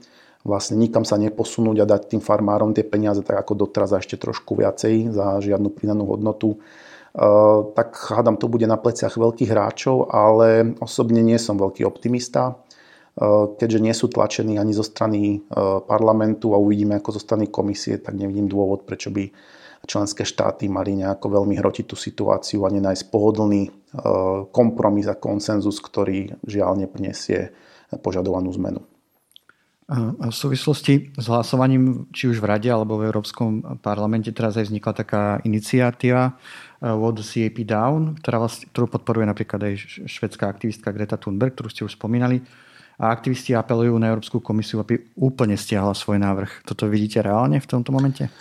vlastne nikam sa neposunúť a dať tým farmárom tie peniaze tak ako doteraz a ešte trošku viacej za žiadnu pridanú hodnotu. Uh, tak hádam, to bude na pleciach veľkých hráčov, ale osobne nie som veľký optimista, uh, keďže nie sú tlačení ani zo strany uh, parlamentu a uvidíme ako zo strany komisie, tak nevidím dôvod, prečo by členské štáty mali nejako veľmi hrotiť tú situáciu a nenájsť pohodlný kompromis a konsenzus, ktorý žiaľ neprinesie požadovanú zmenu. V súvislosti s hlasovaním, či už v Rade alebo v Európskom parlamente, teraz aj vznikla taká iniciatíva uh, What the CAP Down, ktorá vlastne, ktorú podporuje napríklad aj švedská aktivistka Greta Thunberg, ktorú ste už spomínali. A aktivisti apelujú na Európsku komisiu, aby úplne stiahla svoj návrh. Toto vidíte reálne v tomto momente?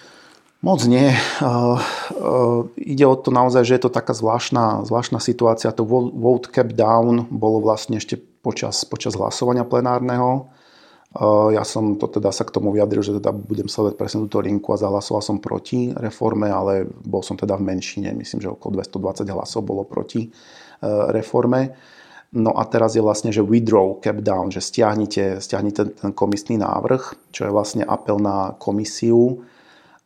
Moc nie. Uh, uh, ide o to naozaj, že je to taká zvláštna, zvláštna situácia. To vote cap down bolo vlastne ešte počas, počas hlasovania plenárneho ja som to teda sa k tomu vyjadril, že teda budem sledovať presne túto linku a zahlasoval som proti reforme, ale bol som teda v menšine, myslím, že okolo 220 hlasov bolo proti reforme. No a teraz je vlastne, že withdraw cap down, že stiahnite, stiahnite ten komisný návrh, čo je vlastne apel na komisiu.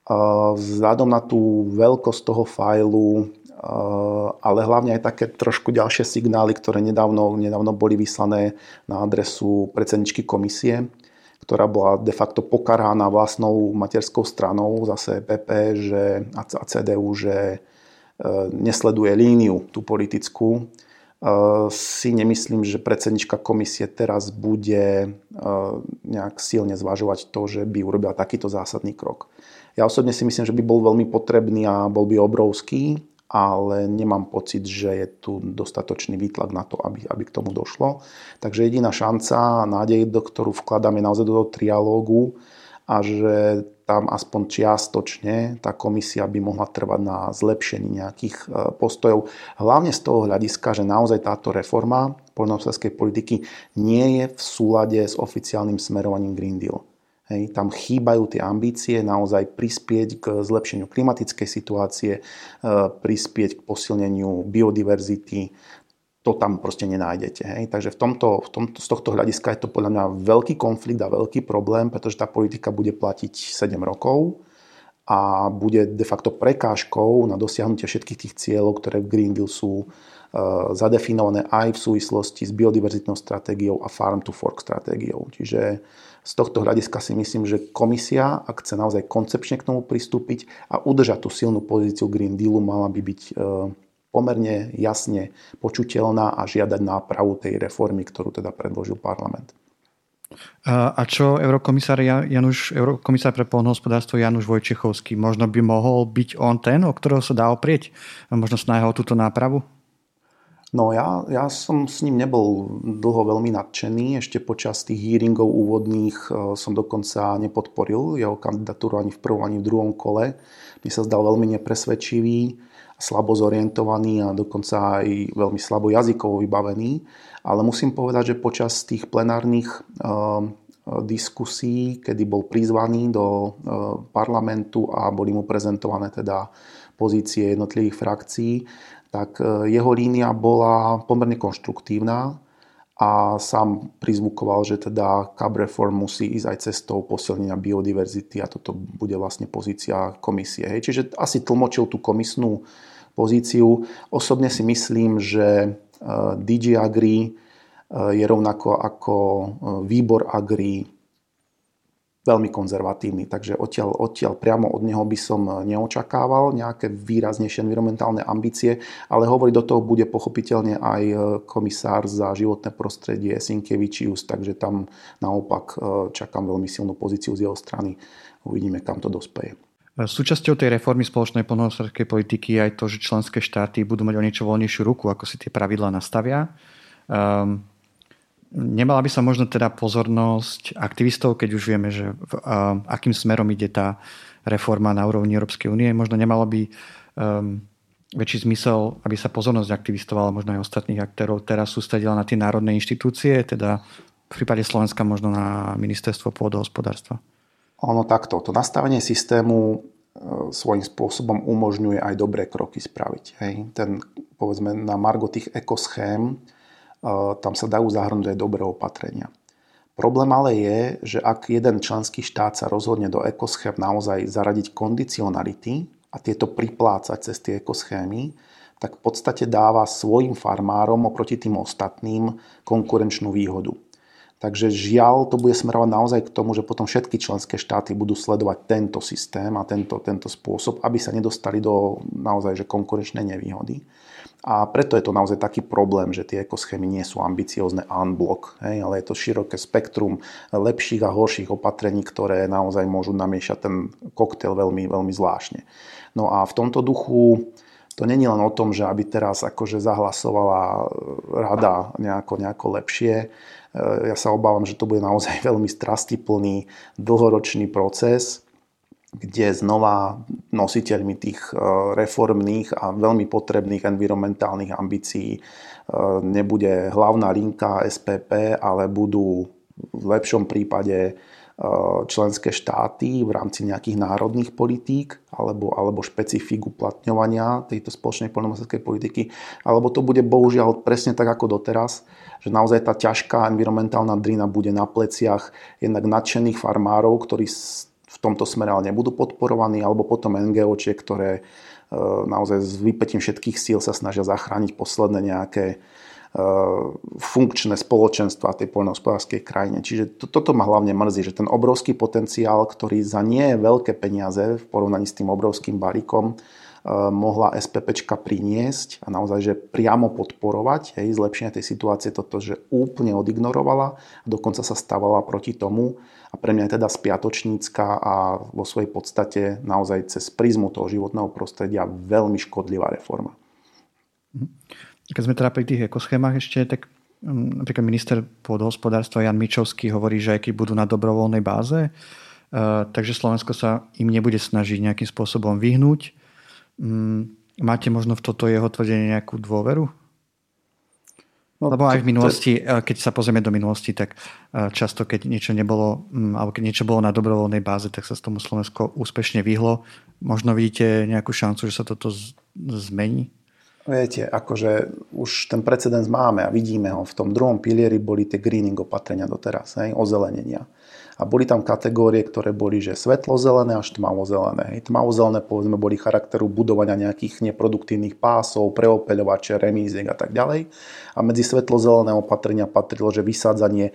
E, vzhľadom na tú veľkosť toho fajlu Eh, ale hlavne aj také trošku ďalšie signály, ktoré nedávno, nedávno boli vyslané na adresu predsedničky komisie, ktorá bola de facto pokarána vlastnou materskou stranou, zase PP že, a CDU, že eh, nesleduje líniu tú politickú. Eh, si nemyslím, že predsednička komisie teraz bude nejak silne zvažovať to, že by urobila takýto zásadný krok. Ja osobne si myslím, že by bol veľmi potrebný a bol by obrovský, ale nemám pocit, že je tu dostatočný výtlak na to, aby, aby k tomu došlo. Takže jediná šanca, nádej, do ktorú vkladáme naozaj do toho trialógu a že tam aspoň čiastočne tá komisia by mohla trvať na zlepšení nejakých e, postojov. Hlavne z toho hľadiska, že naozaj táto reforma poľnohospodárskej politiky nie je v súlade s oficiálnym smerovaním Green Deal. Hej, tam chýbajú tie ambície naozaj prispieť k zlepšeniu klimatickej situácie, e, prispieť k posilneniu biodiverzity. To tam proste nenájdete. Hej. Takže v tomto, v tomto, z tohto hľadiska je to podľa mňa veľký konflikt a veľký problém, pretože tá politika bude platiť 7 rokov a bude de facto prekážkou na dosiahnutie všetkých tých cieľov, ktoré v Green Deal sú e, zadefinované aj v súvislosti s biodiverzitnou stratégiou a farm to fork stratégiou. Čiže Z tohto hľadiska si myslím, že komisia, ak chce naozaj koncepčne k tomu pristúpiť a udržať tú silnú pozíciu Green Dealu, mala by byť pomerne jasne počuteľná a žiadať nápravu tej reformy, ktorú teda predložil parlament. A čo eurokomisár, Januš, eurokomisár pre polnohospodárstvo Januš Vojčechovský, možno by mohol byť on ten, o ktorého sa dá oprieť? Možno snaha o túto nápravu? No ja, ja som s ním nebol dlho veľmi nadšený. Ešte počas tých hearingov úvodných e, som dokonca nepodporil jeho kandidatúru ani v prvom, ani v druhom kole. Mne sa zdal veľmi nepresvedčivý, slabo zorientovaný a dokonca aj veľmi slabo jazykovo vybavený ale musím povedať, že počas tých plenárnych ehm, diskusí, kedy bol prizvaný do ehm, parlamentu a boli mu prezentované teda pozície jednotlivých frakcií, tak e, jeho línia bola pomerne konštruktívna a sám prizvukoval, že teda CAB reform musí ísť aj cestou posilnenia biodiverzity a toto bude vlastne pozícia komisie. Hej. Čiže asi tlmočil tú komisnú pozíciu. Osobne si myslím, že DG Agri e, je rovnako ako e, výbor Agri veľmi konzervatívny, takže odtiaľ, odtiaľ priamo od neho by som neočakával nejaké výraznejšie environmentálne ambície, ale hovoriť do toho bude pochopiteľne aj e, komisár za životné prostredie Sinkevičius, takže tam naopak čakám veľmi silnú pozíciu z jeho strany. Uvidíme, kam to dospeje. Súčasťou tej reformy spoločnej poľnohospodárskej politiky je aj to, že členské štáty budú mať o niečo voľnejšiu ruku, ako si tie pravidlá nastavia. Um, nemala by sa možno teda pozornosť aktivistov, keď už vieme, že v, um, akým smerom ide tá reforma na úrovni Európskej únie. Možno nemalo by um, väčší zmysel, aby sa pozornosť aktivistov, ale možno aj ostatných aktérov teraz sústredila na tie národné inštitúcie, teda v prípade Slovenska možno na ministerstvo pôdohospodárstva. Ono takto, to nastavenie systému e, svojím spôsobom umožňuje aj dobré kroky spraviť. Hej. Ten, povedzme, na margo tých ekoschém, tam sa dajú zahrnúť aj dobré opatrenia. Problém ale je, že ak jeden členský štát sa rozhodne do ekoschém naozaj zaradiť kondicionality a tieto priplácať cez tie ekoschémy, tak v podstate dáva svojim farmárom oproti tým ostatným konkurenčnú výhodu. Takže žiaľ, to bude smerovať naozaj k tomu, že potom všetky členské štáty budú sledovať tento systém a tento, tento spôsob, aby sa nedostali do naozaj že konkurenčnej nevýhody. A preto je to naozaj taký problém, že tie ekoschémy nie sú ambiciozne unblock, hej, ale je to široké spektrum lepších a horších opatrení, ktoré naozaj môžu namiešať ten koktail veľmi, veľmi zvláštne. No a v tomto duchu to není len o tom, že aby teraz akože zahlasovala rada nejako, nejako lepšie, ja sa obávam, že to bude naozaj veľmi strastiplný, dlhoročný proces, kde znova nositeľmi tých e, reformných a veľmi potrebných environmentálnych ambícií e, nebude hlavná linka SPP, ale budú v lepšom prípade Eh, členské štáty v rámci nejakých národných politík alebo, alebo špecifik uplatňovania tejto spoločnej poľnohospodárskej politiky, alebo to bude bohužiaľ presne tak ako doteraz, že naozaj tá ťažká environmentálna drina bude na pleciach jednak nadšených farmárov, ktorí v tomto smere ale nebudú podporovaní, alebo potom NGOčie, ktoré eh, naozaj s vypetím všetkých síl sa snažia zachrániť posledné nejaké E, funkčné spoločenstva tej poľnohospodárskej krajine. Čiže to, toto ma hlavne mrzí, že ten obrovský potenciál, ktorý za nie veľké peniaze v porovnaní s tým obrovským balíkom e, mohla SPPčka priniesť a naozaj, že priamo podporovať hej, zlepšenie tej situácie, toto, že úplne odignorovala a dokonca sa stávala proti tomu a pre mňa je teda spiatočnícka a vo svojej podstate naozaj cez prízmu toho životného prostredia veľmi škodlivá reforma. Mhm. Keď sme teda pri tých ekoschémach ešte, tak mm, napríklad minister pôdohospodárstva Jan Mičovský hovorí, že aj keď budú na dobrovoľnej báze, uh, takže Slovensko sa im nebude snažiť nejakým spôsobom vyhnúť. Um, máte možno v toto jeho tvrdenie nejakú dôveru? No, Lebo aj v minulosti, to... keď sa pozrieme do minulosti, tak často, keď niečo nebolo, mm, alebo keď niečo bolo na dobrovoľnej báze, tak sa z tomu Slovensko úspešne vyhlo. Možno vidíte nejakú šancu, že sa toto zmení? Viete, akože už ten precedens máme a vidíme ho. V tom druhom pilieri boli tie greening opatrenia doteraz, hej, ozelenenia. A boli tam kategórie, ktoré boli, že svetlo-zelené až tmavo-zelené. Tmavo-zelené povedzme boli charakteru budovania nejakých neproduktívnych pásov, preopeľovače, remíziek a tak ďalej. A medzi svetlo-zelené opatrenia patrilo, že vysádzanie e,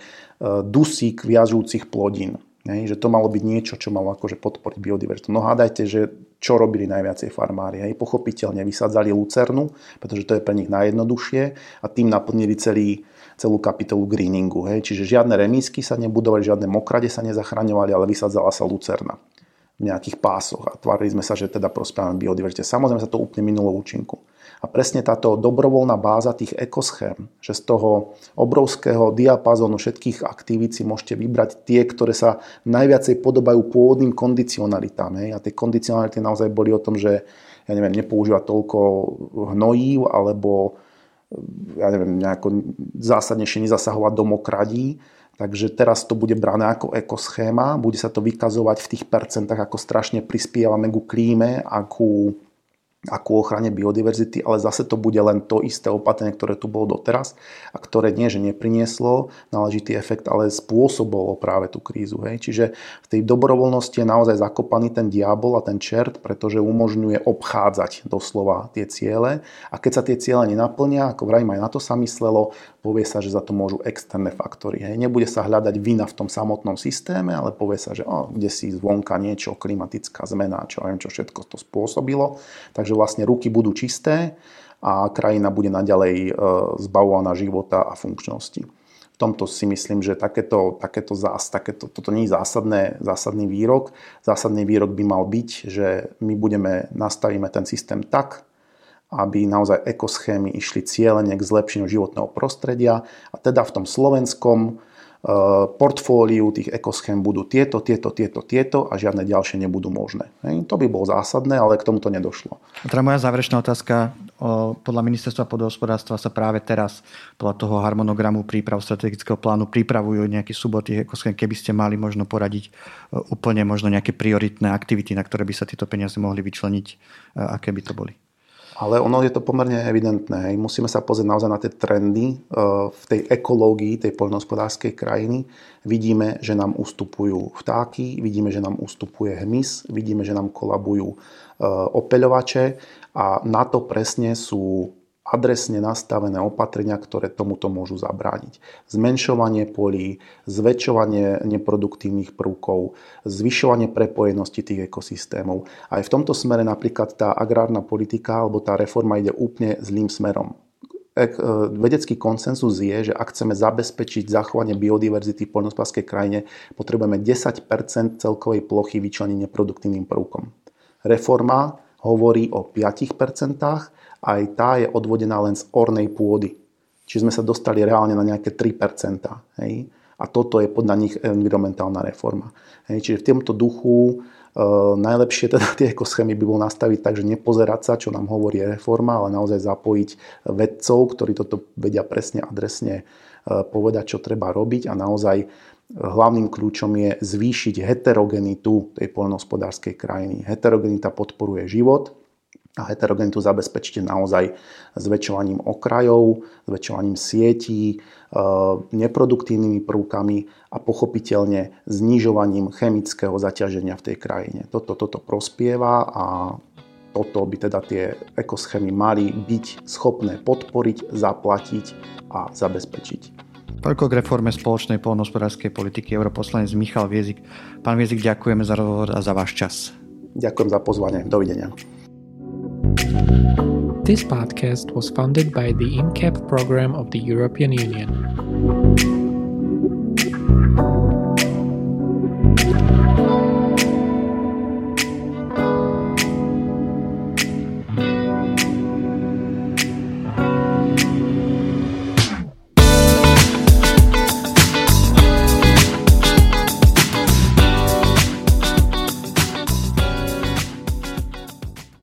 dusík viažúcich plodín. Hej, že to malo byť niečo, čo malo akože podporiť biodiverzitu. No hádajte, že čo robili najviacej farmári. Hej. Pochopiteľne vysadzali lucernu, pretože to je pre nich najjednoduchšie a tým naplnili celý, celú kapitolu greeningu. Hej. Čiže žiadne remísky sa nebudovali, žiadne mokrade sa nezachraňovali, ale vysadzala sa lucerna v nejakých pásoch a tvárili sme sa, že teda prospievame biodiverzite. Samozrejme sa to úplne minulo účinku. A presne táto dobrovoľná báza tých ekoschém, že z toho obrovského diapazónu všetkých aktivít si môžete vybrať tie, ktoré sa najviacej podobajú pôvodným kondicionalitám. Hej? A tie kondicionality naozaj boli o tom, že ja neviem, nepoužívať toľko hnojív alebo ja neviem, nejako zásadnejšie nezasahovať do mokradí. Takže teraz to bude brané ako ekoschéma, bude sa to vykazovať v tých percentách, ako strašne prispievame ku klíme a ku a ku ochrane biodiverzity, ale zase to bude len to isté opatrenie, ktoré tu bolo doteraz a ktoré nie, že neprinieslo náležitý efekt, ale spôsobilo práve tú krízu. Hej. Čiže v tej dobrovoľnosti je naozaj zakopaný ten diabol a ten čert, pretože umožňuje obchádzať doslova tie ciele a keď sa tie ciele nenaplnia, ako vrajím aj na to sa myslelo, povie sa, že za to môžu externé faktory. Hej. Nebude sa hľadať vina v tom samotnom systéme, ale povie sa, že oh, kde si zvonka niečo, klimatická zmena, čo viem, čo všetko to spôsobilo. Takže že vlastne ruky budú čisté a krajina bude naďalej e, zbavovaná života a funkčnosti. V tomto si myslím, že takéto, takéto zás, takéto, toto nie je zásadné, zásadný výrok. Zásadný výrok by mal byť, že my budeme, nastavíme ten systém tak, aby naozaj ekoschémy išli cieľene k zlepšeniu životného prostredia a teda v tom slovenskom Eh, portfóliu tých ekoschém budú tieto, tieto, tieto, tieto a žiadne ďalšie nebudú možné. Hej, to by bolo zásadné, ale k tomuto nedošlo. A teda moja záverečná otázka. Podľa ministerstva podhospodárstva sa práve teraz podľa toho harmonogramu príprav strategického plánu pripravujú nejaký súbor tých ekoschém. Keby ste mali možno poradiť eh, úplne možno nejaké prioritné aktivity, na ktoré by sa tieto peniaze mohli vyčleniť, eh, aké by to boli? Ale ono je to pomerne evidentné. Musíme sa pozrieť naozaj na tie trendy eh, v tej ekológii tej poľnohospodárskej krajiny. Vidíme, že nám ustupujú vtáky, vidíme, že nám ustupuje hmyz, vidíme, že nám kolabujú eh, opeľovače a na to presne sú adresne nastavené opatrenia, ktoré tomuto môžu zabrániť. Zmenšovanie polí, zväčšovanie neproduktívnych prvkov, zvyšovanie prepojenosti tých ekosystémov. Aj v tomto smere napríklad tá agrárna politika alebo tá reforma ide úplne zlým smerom. E, vedecký konsenzus je, že ak chceme zabezpečiť zachovanie biodiverzity v poľnohospodárskej krajine, potrebujeme 10 celkovej plochy vyčleniť neproduktívnym prvkom. Reforma hovorí o 5 aj tá je odvodená len z ornej pôdy. Čiže sme sa dostali reálne na nejaké 3%. Hej? A toto je podľa nich environmentálna reforma. Hej? Čiže v tomto duchu e, najlepšie teda tie ekoschémy by bolo nastaviť tak, že nepozerať sa, čo nám hovorí reforma, ale naozaj zapojiť vedcov, ktorí toto vedia presne adresne e, povedať, čo treba robiť a naozaj hlavným kľúčom je zvýšiť heterogenitu tej poľnohospodárskej krajiny. Heterogenita podporuje život, a heterogenitu zabezpečíte naozaj zväčšovaním okrajov, zväčšovaním sietí, e, neproduktívnymi prvkami a pochopiteľne znižovaním chemického zaťaženia v tej krajine. Toto, toto prospieva a toto by teda tie ekoschémy mali byť schopné podporiť, zaplatiť a zabezpečiť. Toľko k reforme spoločnej polnohospodárskej politiky europoslanec Michal Viezik. Pán Viezik, ďakujeme za rozhovor a za váš čas. Ďakujem za pozvanie. Dovidenia. This podcast was funded by the INCAP program of the European Union.